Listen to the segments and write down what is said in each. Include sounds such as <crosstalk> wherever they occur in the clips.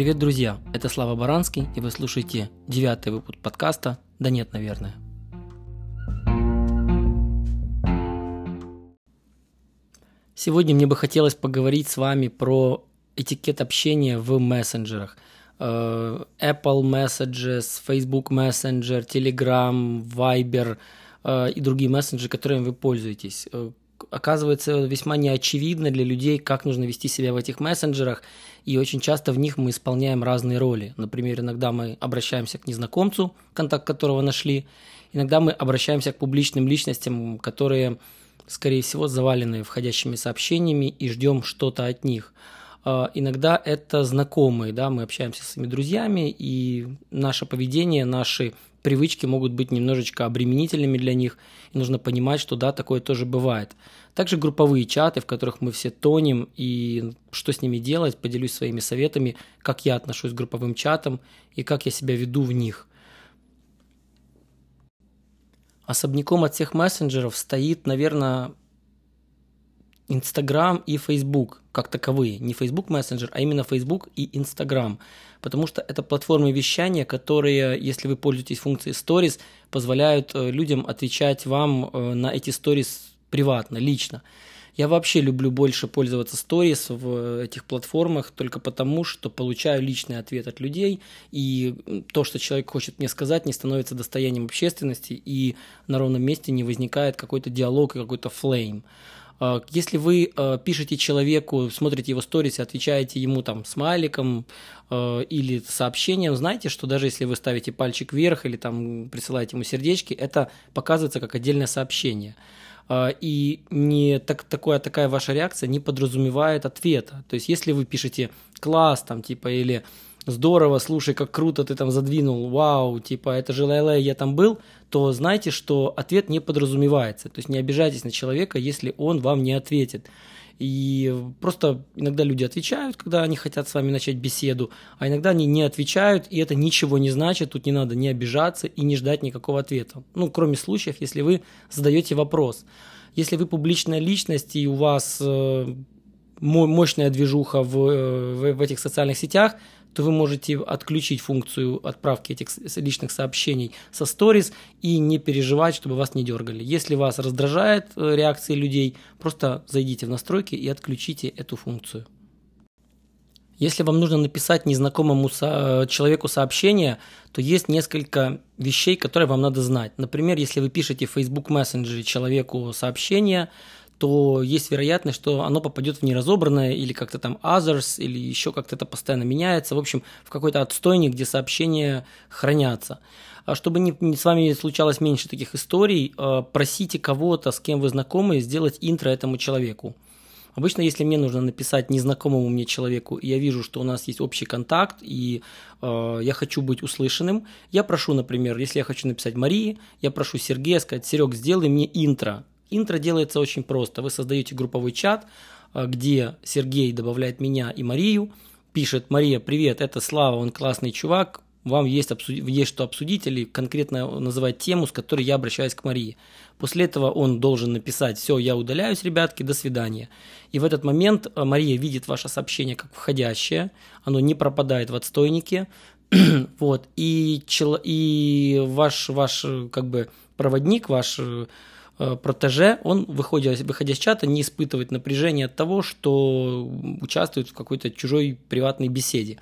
Привет, друзья! Это Слава Баранский, и вы слушаете девятый выпуск подкаста «Да нет, наверное». Сегодня мне бы хотелось поговорить с вами про этикет общения в мессенджерах. Э, Apple Messages, Facebook Messenger, Telegram, Viber э, и другие мессенджеры, которыми вы пользуетесь. Оказывается весьма неочевидно для людей, как нужно вести себя в этих мессенджерах, и очень часто в них мы исполняем разные роли. Например, иногда мы обращаемся к незнакомцу, контакт которого нашли, иногда мы обращаемся к публичным личностям, которые, скорее всего, завалены входящими сообщениями и ждем что-то от них. А, иногда это знакомые, да, мы общаемся с своими друзьями, и наше поведение, наши привычки могут быть немножечко обременительными для них, и нужно понимать, что да, такое тоже бывает. Также групповые чаты, в которых мы все тонем, и что с ними делать, поделюсь своими советами, как я отношусь к групповым чатам и как я себя веду в них. Особняком от всех мессенджеров стоит, наверное, Инстаграм и Фейсбук как таковые. Не Facebook Messenger, а именно Facebook и Инстаграм. Потому что это платформы вещания, которые, если вы пользуетесь функцией Stories, позволяют э, людям отвечать вам э, на эти Stories приватно, лично. Я вообще люблю больше пользоваться Stories в этих платформах только потому, что получаю личный ответ от людей, и то, что человек хочет мне сказать, не становится достоянием общественности, и на ровном месте не возникает какой-то диалог и какой-то флейм. А, если вы а, пишете человеку, смотрите его сторис, отвечаете ему там смайликом а, или сообщением, знайте, что даже если вы ставите пальчик вверх или там присылаете ему сердечки, это показывается как отдельное сообщение. И не так, такое, такая ваша реакция не подразумевает ответа. То есть, если вы пишете класс там типа или здорово, слушай, как круто ты там задвинул, вау, типа, это же лай я там был, то знайте, что ответ не подразумевается. То есть не обижайтесь на человека, если он вам не ответит. И просто иногда люди отвечают, когда они хотят с вами начать беседу, а иногда они не отвечают, и это ничего не значит, тут не надо не обижаться и не ждать никакого ответа. Ну, кроме случаев, если вы задаете вопрос. Если вы публичная личность и у вас э, мощная движуха в, э, в, в этих социальных сетях, то вы можете отключить функцию отправки этих личных сообщений со сторис и не переживать, чтобы вас не дергали. Если вас раздражает э, реакции людей, просто зайдите в настройки и отключите эту функцию. Если вам нужно написать незнакомому со- человеку сообщение, то есть несколько вещей, которые вам надо знать. Например, если вы пишете в Facebook Messenger человеку сообщение, то есть вероятность, что оно попадет в неразобранное или как-то там others, или еще как-то это постоянно меняется. В общем, в какой-то отстойник, где сообщения хранятся. А чтобы не, не с вами случалось меньше таких историй, э, просите кого-то, с кем вы знакомы, сделать интро этому человеку. Обычно, если мне нужно написать незнакомому мне человеку, и я вижу, что у нас есть общий контакт, и э, я хочу быть услышанным, я прошу, например, если я хочу написать Марии, я прошу Сергея сказать, Серег, сделай мне интро Интро делается очень просто. Вы создаете групповой чат, э, где Сергей добавляет меня и Марию, пишет «Мария, привет, это Слава, он классный чувак, вам есть, обсудить, есть что обсудить или конкретно называть тему, с которой я обращаюсь к Марии. После этого он должен написать «Все, я удаляюсь, ребятки, до свидания». И в этот момент э, Мария видит ваше сообщение как входящее, оно не пропадает в отстойнике, <clears throat> вот, и, и ваш, ваш как бы проводник, ваш Э, протеже, он, выходя, выходя с чата, не испытывает напряжения от того, что участвует в какой-то чужой приватной беседе.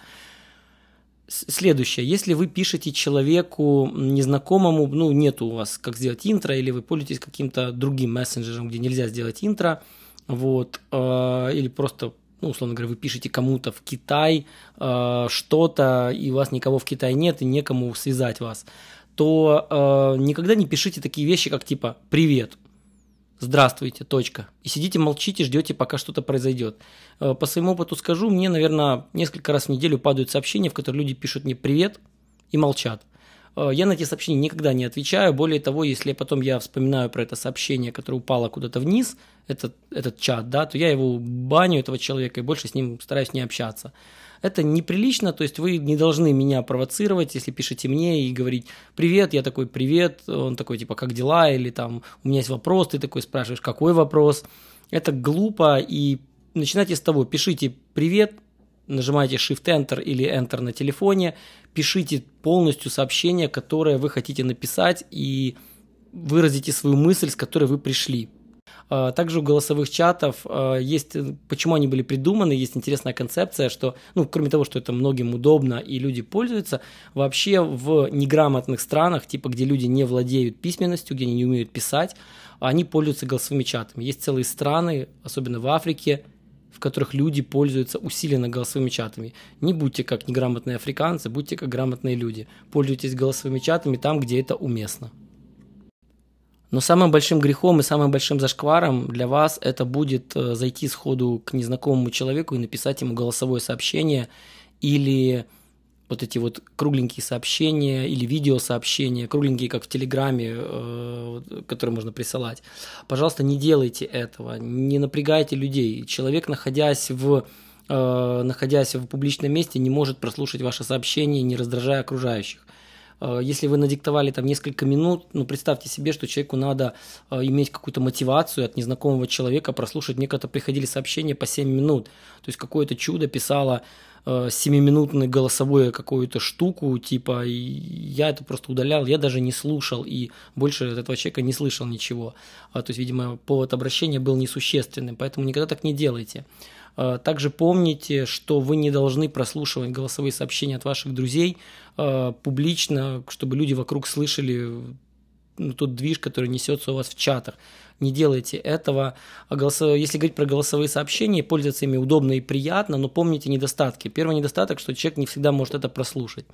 Следующее. Если вы пишете человеку незнакомому, ну, нет у вас как сделать интро, или вы пользуетесь каким-то другим мессенджером, где нельзя сделать интро, вот, э, или просто ну, условно говоря, вы пишете кому-то в Китай э, что-то, и у вас никого в Китае нет, и некому связать вас то э, никогда не пишите такие вещи, как типа «Привет», «Здравствуйте», точка. И сидите, молчите, ждете, пока что-то произойдет. Э, по своему опыту скажу, мне, наверное, несколько раз в неделю падают сообщения, в которые люди пишут мне «Привет» и молчат. Э, я на эти сообщения никогда не отвечаю. Более того, если потом я вспоминаю про это сообщение, которое упало куда-то вниз, этот, этот чат, да, то я его баню, этого человека, и больше с ним стараюсь не общаться. Это неприлично, то есть вы не должны меня провоцировать, если пишете мне и говорить «Привет», я такой «Привет», он такой типа «Как дела?» или там «У меня есть вопрос», ты такой спрашиваешь «Какой вопрос?» Это глупо и начинайте с того, пишите «Привет», нажимаете Shift-Enter или Enter на телефоне, пишите полностью сообщение, которое вы хотите написать, и выразите свою мысль, с которой вы пришли. А, также у голосовых чатов а, есть, почему они были придуманы, есть интересная концепция, что, ну, кроме того, что это многим удобно и люди пользуются, вообще в неграмотных странах, типа где люди не владеют письменностью, где они не умеют писать, они пользуются голосовыми чатами. Есть целые страны, особенно в Африке, в которых люди пользуются усиленно голосовыми чатами. Не будьте как неграмотные африканцы, будьте как грамотные люди. Пользуйтесь голосовыми чатами там, где это уместно. Но самым большим грехом и самым большим зашкваром для вас это будет э, зайти сходу к незнакомому человеку и написать ему голосовое сообщение или вот эти вот кругленькие сообщения или видеосообщения, кругленькие, как в Телеграме, э, которые можно присылать. Пожалуйста, не делайте этого, не напрягайте людей. Человек, находясь в э, находясь в публичном месте, не может прослушать ваше сообщение, не раздражая окружающих. Э, если вы надиктовали там несколько минут, ну, представьте себе, что человеку надо э, иметь какую-то мотивацию от незнакомого человека прослушать. Мне когда приходили сообщения по 7 минут. То есть какое-то чудо писало 7-минутную э, голосовую какую-то штуку, типа, и я это просто удалял, я даже не слушал, и больше от этого человека не слышал ничего. А, то есть, видимо, повод обращения был несущественным, поэтому никогда так не делайте. А, также помните, что вы не должны прослушивать голосовые сообщения от ваших друзей а, публично, чтобы люди вокруг слышали ну, тот движ, который несется у вас в чатах. Не делайте этого. А голосовые, если говорить про голосовые сообщения, пользоваться ими удобно и приятно, но помните недостатки. Первый недостаток, что человек не всегда может это прослушать.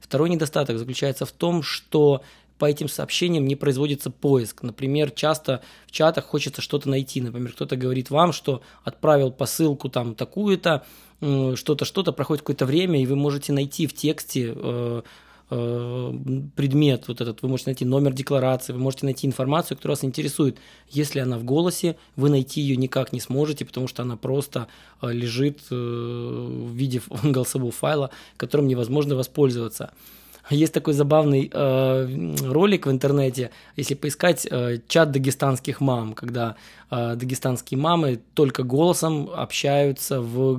Второй недостаток заключается в том, что по этим сообщениям не производится поиск. Например, часто в чатах хочется что-то найти. Например, кто-то говорит вам, что отправил посылку там такую-то, что-то, что-то, проходит какое-то время, и вы можете найти в тексте э, предмет вот этот, вы можете найти номер декларации, вы можете найти информацию, которая вас интересует. Если она в голосе, вы найти ее никак не сможете, потому что она просто э, лежит в виде <laughs> голосового файла, которым невозможно воспользоваться. Есть такой забавный э, ролик в интернете, если поискать э, чат дагестанских мам, когда э, дагестанские мамы только голосом общаются в,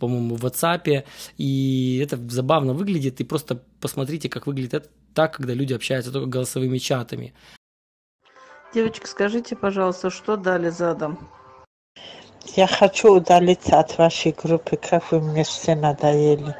по-моему, в WhatsApp, и это забавно выглядит, и просто посмотрите, как выглядит это так, когда люди общаются только голосовыми чатами. Девочка, скажите, пожалуйста, что дали задом? Я хочу удалиться от вашей группы, как вы мне все надоели.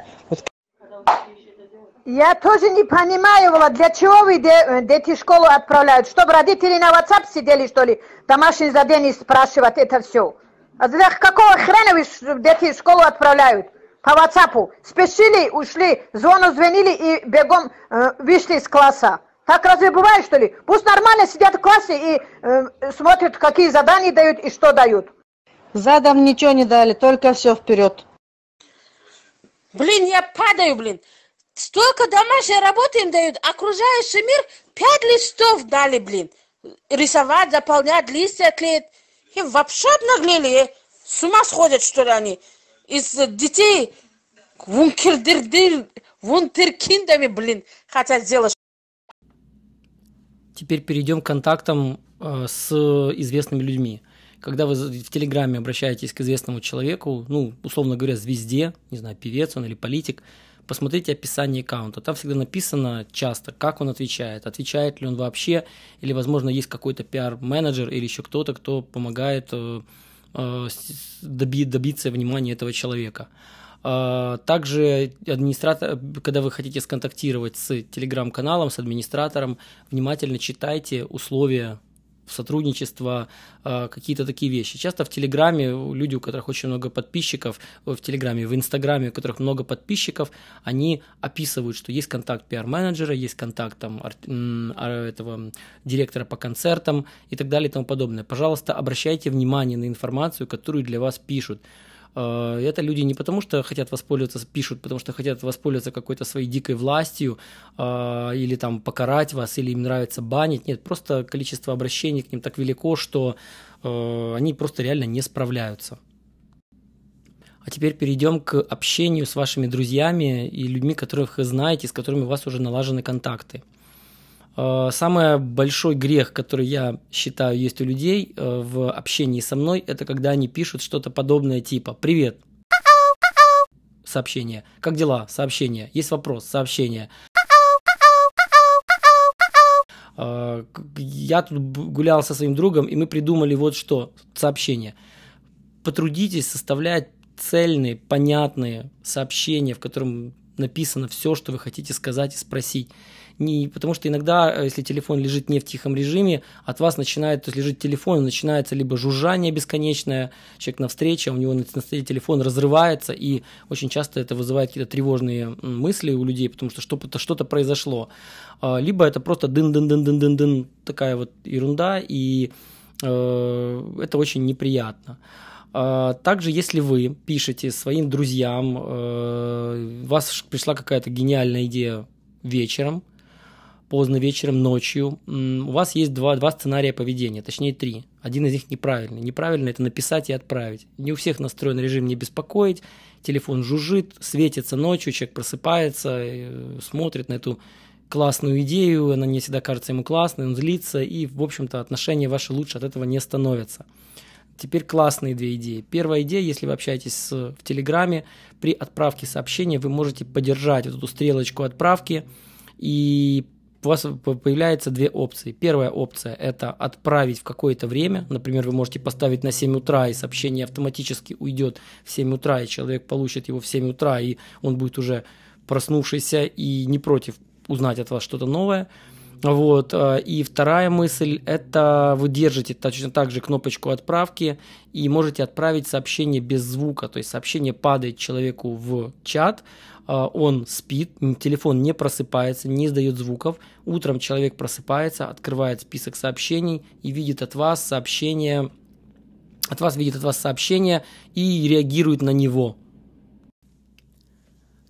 Я тоже не понимаю, Влад, для чего вы дети в школу отправляют? Чтобы родители на WhatsApp сидели, что ли? Домашние задания спрашивать это все. А для какого хрена вы дети в школу отправляют? По WhatsApp. Спешили, ушли, звону звонили и бегом э, вышли из класса. Так разве бывает, что ли? Пусть нормально сидят в классе и э, смотрят, какие задания дают и что дают. Задом ничего не дали, только все вперед. Блин, я падаю, блин. Столько домашней работы им дают, окружающий мир пять листов дали, блин. Рисовать, заполнять, листья клеить. Им вообще обнаглели, с ума сходят, что ли, они. Из детей вункердердер, вунтеркиндами, блин, хотят сделать. Теперь перейдем к контактам э, с известными людьми. Когда вы в Телеграме обращаетесь к известному человеку, ну, условно говоря, звезде, не знаю, певец он или политик, посмотрите описание аккаунта. Там всегда написано часто, как он отвечает, отвечает ли он вообще, или, возможно, есть какой-то пиар-менеджер или еще кто-то, кто помогает э, э, доби, добиться внимания этого человека. А, также администратор, когда вы хотите сконтактировать с телеграм-каналом, с администратором, внимательно читайте условия сотрудничество, а, какие-то такие вещи. Часто в Телеграме люди, у которых очень много подписчиков, в Телеграме, в Инстаграме, у которых много подписчиков, они описывают, что есть контакт пиар-менеджера, есть контакт там, а, этого директора по концертам и так далее и тому подобное. Пожалуйста, обращайте внимание на информацию, которую для вас пишут. Э, это люди не потому, что хотят воспользоваться, пишут, потому что хотят воспользоваться какой-то своей дикой властью э, или там покарать вас, или им нравится банить. Нет, просто количество обращений к ним так велико, что э, они просто реально не справляются. А теперь перейдем к общению с вашими друзьями и людьми, которых вы знаете, с которыми у вас уже налажены контакты. Э, самый большой грех, который я считаю есть у людей э, в общении со мной, это когда они пишут что-то подобное типа «Привет». сообщение. Как дела? Сообщение. Есть вопрос? Сообщение. А, я тут гулял со своим другом, и мы придумали вот что, сообщение. Потрудитесь составлять цельные, понятные сообщения, в котором написано все, что вы хотите сказать и спросить не, потому что иногда, э, если телефон лежит не в тихом режиме, от вас начинает, то есть лежит телефон, начинается либо жужжание бесконечное, человек на встрече, а у него на, на столе телефон разрывается, и очень часто это вызывает какие-то тревожные мысли у людей, потому что что-то, что-то произошло. А, либо это просто дын-дын-дын-дын-дын, такая вот ерунда, и э, это очень неприятно. А, также, если вы пишете своим друзьям, э, вас пришла какая-то гениальная идея вечером, поздно вечером, ночью, у вас есть два, два сценария поведения, точнее три. Один из них неправильный. Неправильно это написать и отправить. Не у всех настроен режим не беспокоить, телефон жужжит, светится ночью, человек просыпается, э, смотрит на эту классную идею, она не всегда кажется ему классной, он злится, и, в общем-то, отношения ваши лучше от этого не становятся. Теперь классные две идеи. Первая идея, если вы общаетесь с, в Телеграме, при отправке сообщения вы можете поддержать вот эту стрелочку отправки и у вас появляются две опции. Первая опция – это отправить в какое-то время. Например, вы можете поставить на 7 утра, и сообщение автоматически уйдет в 7 утра, и человек получит его в 7 утра, и он будет уже проснувшийся и не против узнать от вас что-то новое. Вот. Э, и вторая мысль – это вы держите точно так же кнопочку отправки и можете отправить сообщение без звука, то есть сообщение падает человеку в чат, а, он спит, телефон не просыпается, не издает звуков. Утром человек просыпается, открывает список сообщений и видит от вас сообщение, от вас видит от вас сообщение и реагирует на него.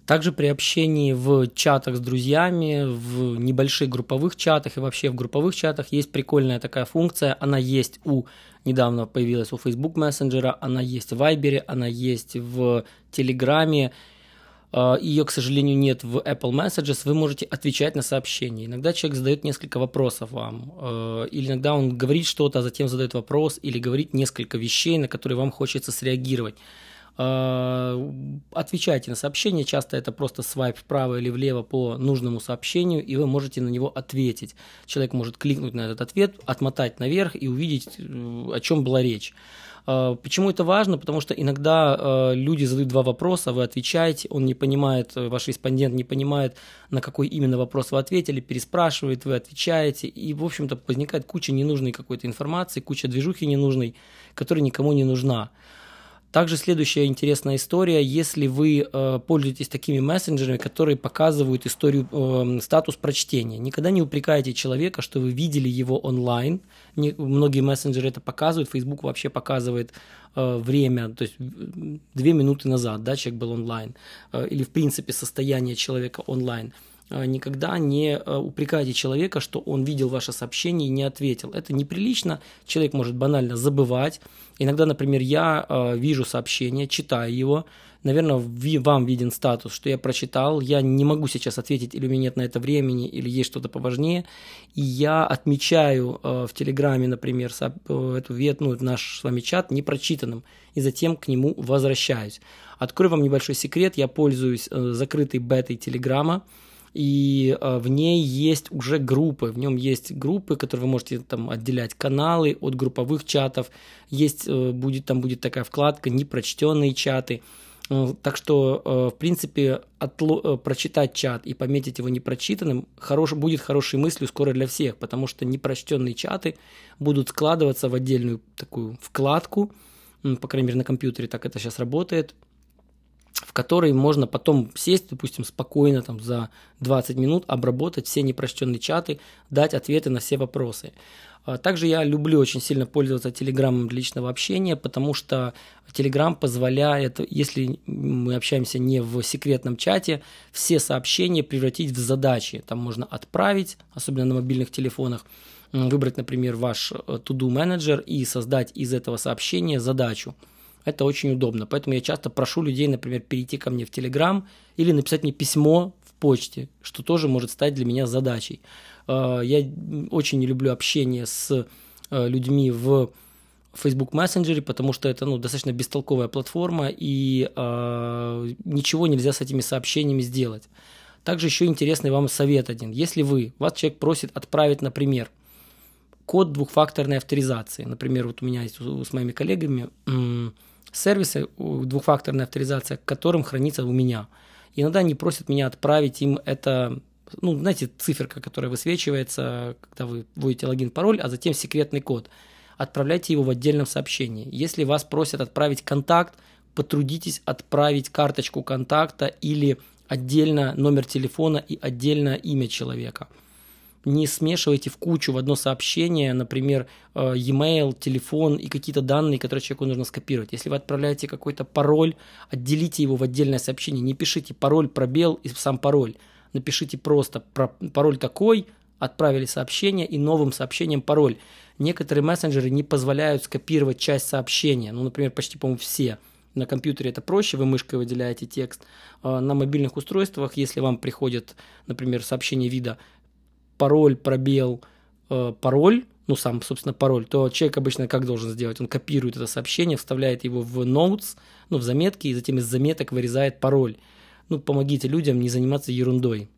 Также при общении в чатах с друзьями, в небольших групповых чатах и вообще в групповых чатах есть прикольная такая функция. Она есть у, недавно появилась у Facebook мессенджера, она есть в Viber, она есть в Телеграме. А, ее, к сожалению, нет в Apple Messages, вы можете отвечать на сообщения. Иногда человек задает несколько вопросов вам, а, или иногда он говорит что-то, а затем задает вопрос, или говорит несколько вещей, на которые вам хочется среагировать. А, отвечайте на сообщение, часто это просто свайп вправо или влево по нужному сообщению, и вы можете на него ответить. Человек может кликнуть на этот ответ, отмотать наверх и увидеть, э, о чем была речь. А, почему это важно? Потому что иногда люди задают два вопроса, вы отвечаете, он не понимает, э, ваш респондент не понимает, на какой именно вопрос вы ответили, переспрашивает, вы отвечаете, и, в общем-то, возникает куча ненужной какой-то информации, куча движухи ненужной, которая никому не нужна. Также следующая интересная история, если вы э, пользуетесь такими мессенджерами, которые показывают историю, э, статус прочтения. Никогда не упрекайте человека, что вы видели его онлайн. Не, многие мессенджеры это показывают, Facebook вообще показывает э, время, то есть две минуты назад, да, человек был онлайн, э, или в принципе состояние человека онлайн. Э, никогда не э, упрекайте человека, что он видел ваше сообщение и не ответил. Это неприлично, человек может банально забывать. Иногда, например, я э, вижу сообщение, читаю его, наверное, вам виден статус, что я прочитал, я не могу сейчас ответить, или у меня нет на это времени, или есть что-то поважнее, и я отмечаю в Телеграме, например, эту ну, наш с вами чат непрочитанным, и затем к нему возвращаюсь. Открою вам небольшой секрет, я пользуюсь закрытой бетой Телеграма, и э, в ней есть уже группы, в нем есть группы, которые вы можете там отделять каналы от групповых чатов, есть, э, будет, там будет такая вкладка «Непрочтенные чаты», э, так что, в принципе, отло, прочитать чат и пометить его непрочитанным хорош, будет хорошей мыслью скоро для всех, потому что непрочтенные чаты будут складываться в отдельную такую вкладку, по крайней мере на компьютере так это сейчас работает, в которой можно потом сесть, допустим, спокойно там за 20 минут, обработать все непрочтенные чаты, дать ответы на все вопросы. А также я люблю очень сильно пользоваться Телеграмом для личного общения, потому что Телеграм позволяет, если мы общаемся не в секретном чате, все сообщения превратить в задачи. Там можно отправить, особенно на мобильных телефонах, выбрать, например, ваш э, to-do менеджер и создать из этого сообщения задачу. Это очень удобно. Поэтому я часто прошу людей, например, перейти ко мне в Телеграм или написать мне письмо в почте, что тоже может стать для меня задачей. А, я очень не люблю общение с э, людьми в Facebook Messenger, потому что это ну, достаточно бестолковая платформа, и э, ничего нельзя с этими сообщениями сделать. Также еще интересный вам совет один. Если вы, вас человек просит отправить, например, код двухфакторной авторизации. Например, вот у меня есть с моими коллегами сервисы двухфакторной авторизации, которым хранится у меня. Иногда они просят меня отправить им это, ну, знаете, циферка, которая высвечивается, когда вы вводите логин, пароль, а затем секретный код. Отправляйте его в отдельном сообщении. Если вас просят отправить контакт, потрудитесь отправить карточку контакта или отдельно номер телефона и отдельно имя человека – не смешивайте в кучу в одно сообщение, например, э, e-mail, телефон и какие-то данные, которые человеку нужно скопировать. Если вы отправляете какой-то пароль, отделите его в отдельное сообщение. Не пишите пароль, пробел и сам пароль. Напишите просто пароль такой, отправили сообщение и новым сообщением пароль. Некоторые мессенджеры не позволяют скопировать часть сообщения. Ну, например, почти, по-моему, все. На компьютере это проще, вы мышкой выделяете текст. Э, на мобильных устройствах, если вам приходит, например, сообщение вида пароль, пробел, э, пароль, ну сам, собственно, пароль, то человек обычно как должен сделать? Он копирует это сообщение, вставляет его в notes, ну, в заметки, и затем из заметок вырезает пароль. Ну, помогите людям не заниматься ерундой.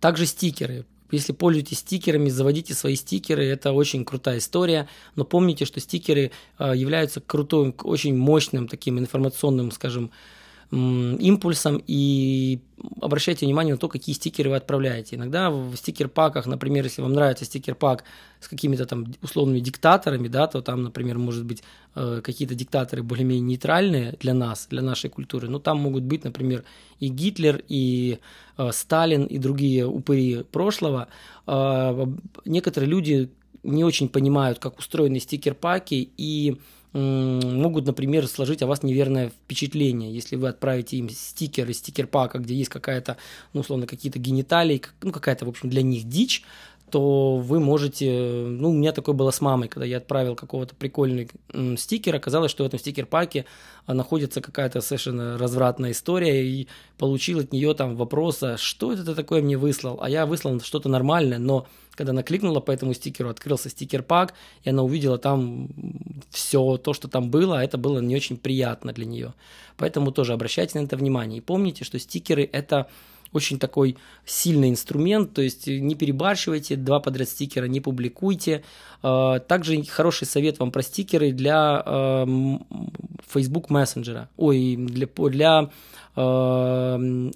Также стикеры. Если пользуетесь стикерами, заводите свои стикеры, это очень крутая история, но помните, что стикеры э, являются крутым, очень мощным таким информационным, скажем, импульсом и обращайте внимание на то, какие стикеры вы отправляете. Иногда в стикер-паках, например, если вам нравится стикер-пак с какими-то там условными диктаторами, да, то там, например, может быть э, какие-то диктаторы более-менее нейтральные для нас, для нашей культуры. Но там могут быть, например, и Гитлер, и э, Сталин, и другие упыри прошлого. Э, некоторые люди не очень понимают, как устроены стикер-паки, и могут, например, сложить о вас неверное впечатление, если вы отправите им стикер из стикер-пака, где есть какая-то, ну, условно, какие-то гениталии, ну, какая-то, в общем, для них дичь, то вы можете... Ну, у меня такое было с мамой, когда я отправил какого-то прикольный стикер, оказалось, что в этом стикер-паке а, находится какая-то совершенно развратная история, и получил от нее там вопрос, а что это ты такое мне выслал? А я выслал что-то нормальное, но когда она кликнула по этому стикеру, открылся стикер-пак, и она увидела там все то, что там было, а это было не очень приятно для нее. Поэтому тоже обращайте на это внимание. И помните, что стикеры – это очень такой сильный инструмент, то есть не перебарщивайте, два подряд стикера не публикуйте. А, также хороший совет вам про стикеры для Facebook Messenger, ой, для, для Apple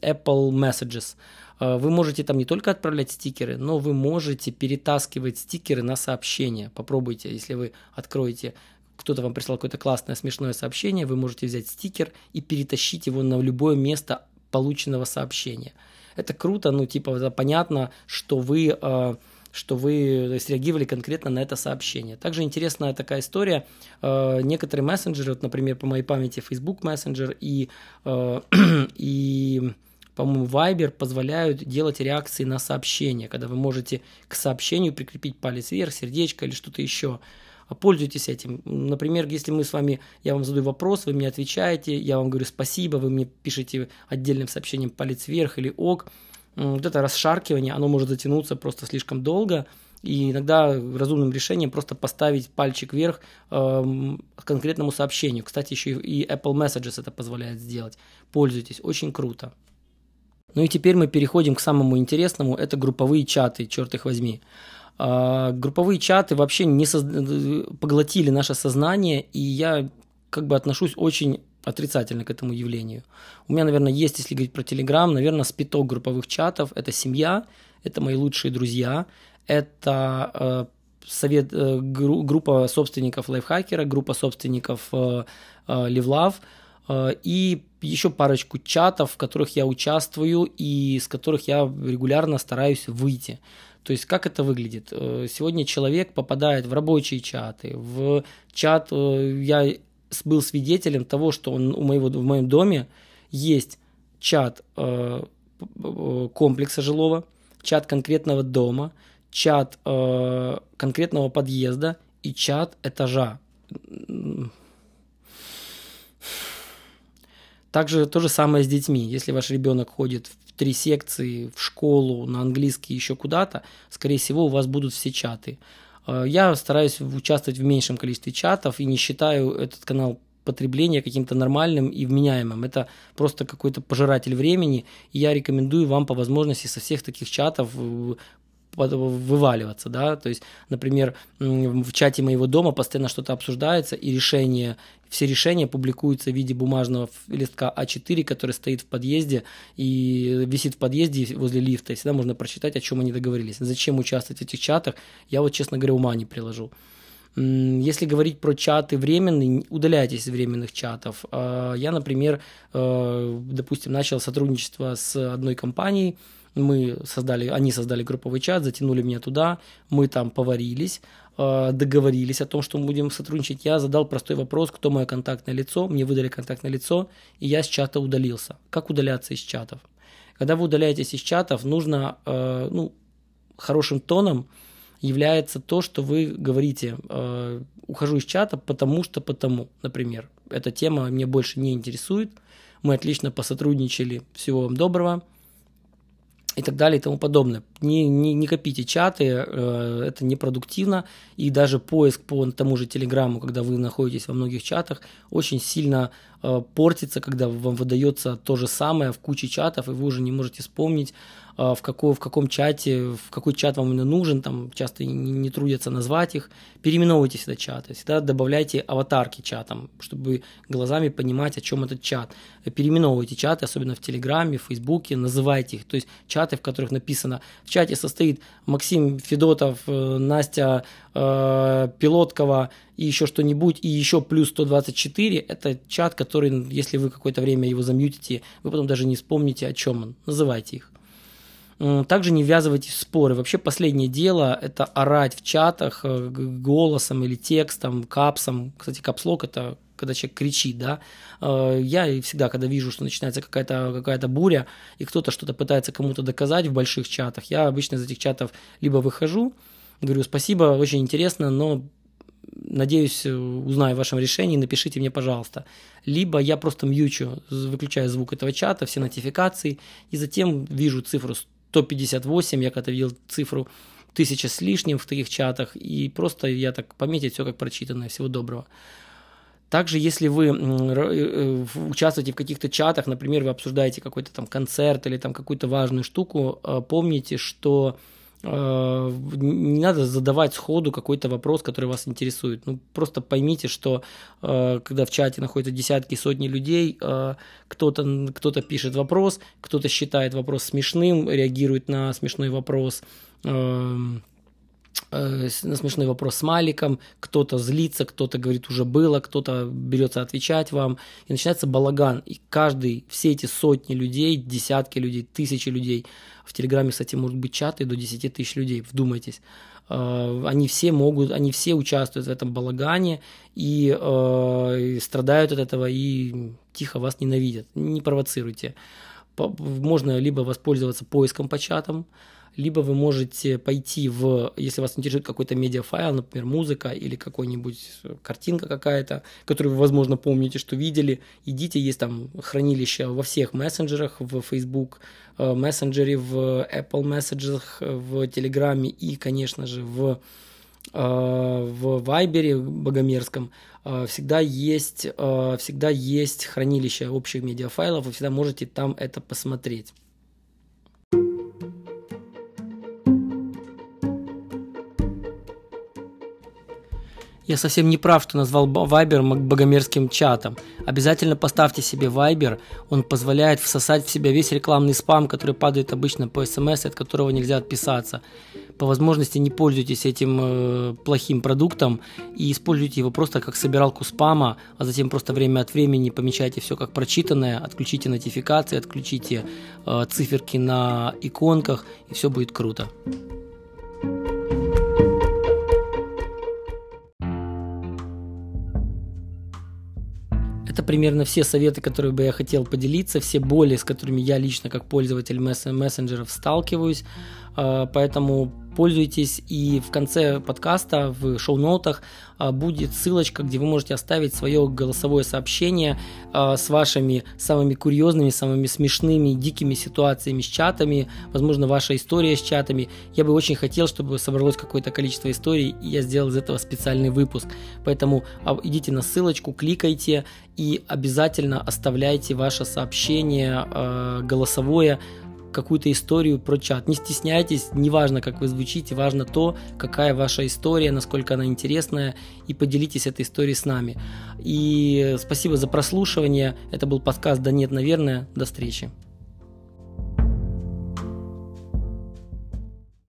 Messages. А, вы можете там не только отправлять стикеры, но вы можете перетаскивать стикеры на сообщения. Попробуйте, если вы откроете кто-то вам прислал какое-то классное смешное сообщение, вы можете взять стикер и перетащить его на любое место полученного сообщения. Это круто, ну типа это понятно, что вы э, что вы среагировали конкретно на это сообщение. Также интересная такая история. Э, некоторые мессенджеры, вот, например, по моей памяти Facebook Messenger и, э, <clears throat> и по-моему, Viber позволяют делать реакции на сообщения, когда вы можете к сообщению прикрепить палец вверх, сердечко или что-то еще. Пользуйтесь этим. Например, если мы с вами, я вам задаю вопрос, вы мне отвечаете, я вам говорю спасибо, вы мне пишете отдельным сообщением палец вверх или ок. Вот это расшаркивание, оно может затянуться просто слишком долго, и иногда разумным решением просто поставить пальчик вверх э, конкретному сообщению. Кстати, еще и Apple Messages это позволяет сделать. Пользуйтесь, очень круто. Ну и теперь мы переходим к самому интересному, это групповые чаты, черт их возьми. А, групповые чаты вообще не соз... поглотили наше сознание, и я как бы отношусь очень отрицательно к этому явлению. У меня, наверное, есть, если говорить про Телеграм, наверное, спиток групповых чатов. Это семья, это мои лучшие друзья, это э, совет, э, гру, группа собственников лайфхакера, группа собственников э, э, Э, и еще парочку чатов, в которых я участвую и с которых я регулярно стараюсь выйти. То есть как это выглядит? Э, сегодня человек попадает в рабочие чаты, в чат, э, я был свидетелем того, что он у моего, в моем доме есть чат комплекса жилого, чат конкретного дома, чат конкретного подъезда и чат этажа также то же самое с детьми. Если ваш ребенок ходит в три секции, в школу, на английский, еще куда-то, скорее всего, у вас будут все чаты. Э, я стараюсь участвовать в меньшем количестве чатов и не считаю этот канал потребления каким-то нормальным и вменяемым. Это просто какой-то пожиратель времени, и я рекомендую вам по возможности со всех таких чатов э, вываливаться, да, то есть, например, в чате моего дома постоянно что-то обсуждается, и решение, все решения публикуются в виде бумажного листка А4, который стоит в подъезде и висит в подъезде возле лифта, и всегда можно прочитать, о чем они договорились. Зачем участвовать в этих чатах, я вот, честно говоря, ума не приложу. Если говорить про чаты временные, удаляйтесь из временных чатов. А, я, например, э, допустим, начал сотрудничество с одной компанией, мы создали, они создали групповой чат, затянули меня туда, мы там поварились, э, договорились о том, что мы будем сотрудничать. Я задал простой вопрос, кто мое контактное лицо, мне выдали контактное лицо, и я с чата удалился. Как удаляться из чатов? Когда вы удаляетесь из чатов, нужно, э, ну, хорошим тоном является то, что вы говорите, э, ухожу из чата, потому что потому, например. Эта тема меня больше не интересует, мы отлично посотрудничали, всего вам доброго, и так далее и тому подобное. Не, не, не копите чаты, э, это непродуктивно, и даже поиск по тому же Телеграму, когда вы находитесь во многих чатах, очень сильно э, портится, когда вам выдается то же самое в куче чатов, и вы уже не можете вспомнить, в, какой, в каком чате, в какой чат вам именно нужен, там часто не, не трудятся назвать их. Переименовывайте всегда чаты, всегда добавляйте аватарки чатам, чтобы глазами понимать, о чем этот чат. Переименовывайте чаты, особенно в Телеграме, в Фейсбуке, называйте их. То есть чаты, в которых написано, в чате состоит Максим Федотов, э, Настя э, Пилоткова и еще что-нибудь, и еще плюс 124, это чат, который, если вы какое-то время его замьютите, вы потом даже не вспомните, о чем он. Называйте их. Также не ввязывайтесь в споры. Вообще последнее дело – это орать в чатах э, голосом или текстом, капсом. Кстати, капслок – это когда человек кричит, да. Э, я всегда, когда вижу, что начинается какая-то какая буря, и кто-то что-то пытается кому-то доказать в больших чатах, я обычно из этих чатов либо выхожу, говорю спасибо, очень интересно, но надеюсь, узнаю о вашем решении, напишите мне, пожалуйста. Либо я просто мьючу, выключаю звук этого чата, все нотификации, и затем вижу цифру 158, я когда видел цифру тысяча с лишним в таких чатах, и просто я так пометить все как прочитанное. Всего доброго. Также, если вы э, участвуете в каких-то чатах, например, вы обсуждаете какой-то там концерт или там какую-то важную штуку, э, помните, что Э, не надо задавать сходу какой-то вопрос, который вас интересует. Ну, просто поймите, что э, когда в чате находятся десятки, сотни людей, э, кто-то кто пишет вопрос, кто-то считает вопрос смешным, реагирует на смешной вопрос, эм, на смешной вопрос с Маликом, кто-то злится, кто-то говорит уже было, кто-то берется отвечать вам, и начинается балаган, и каждый, все эти сотни людей, десятки людей, тысячи людей, в Телеграме, кстати, может быть чаты до 10 тысяч людей, вдумайтесь. Э, они все могут, они все участвуют в этом балагане и, э, и страдают от этого и тихо вас ненавидят. Не провоцируйте. Можно либо воспользоваться поиском по чатам, либо вы можете пойти в, если вас интересует какой-то медиафайл, например, музыка или какой-нибудь э, картинка какая-то, которую вы, возможно, помните, что видели, идите, есть там хранилище во всех мессенджерах, в Facebook э, мессенджере, в Apple мессенджерах, в Телеграме и, конечно же, в э, в Вайбере богомерзком всегда есть, всегда есть хранилище общих медиафайлов, вы всегда можете там это посмотреть. Я совсем не прав, что назвал Viber богомерзким чатом. Обязательно поставьте себе Viber, он позволяет всосать в себя весь рекламный спам, который падает обычно по смс, от которого нельзя отписаться. По возможности не пользуйтесь этим э, плохим продуктом и используйте его просто как собиралку спама, а затем просто время от времени помечайте все как прочитанное, отключите нотификации, отключите э, циферки на иконках, и все будет круто. Это примерно все советы, которые бы я хотел поделиться, все боли, с которыми я лично как пользователь мессенджеров сталкиваюсь. А, поэтому пользуйтесь. И в конце подкаста, в шоу-нотах а, будет ссылочка, где вы можете оставить свое голосовое сообщение а, с вашими самыми курьезными, самыми смешными, дикими ситуациями с чатами, возможно, ваша история с чатами. Я бы очень хотел, чтобы собралось какое-то количество историй, и я сделал из этого специальный выпуск. Поэтому идите на ссылочку, кликайте и обязательно оставляйте ваше сообщение голосовое какую-то историю про чат. Не стесняйтесь, неважно, как вы звучите, важно то, какая ваша история, насколько она интересная, и поделитесь этой историей с нами. И спасибо за прослушивание. Это был подкаст «Да нет, наверное». До встречи.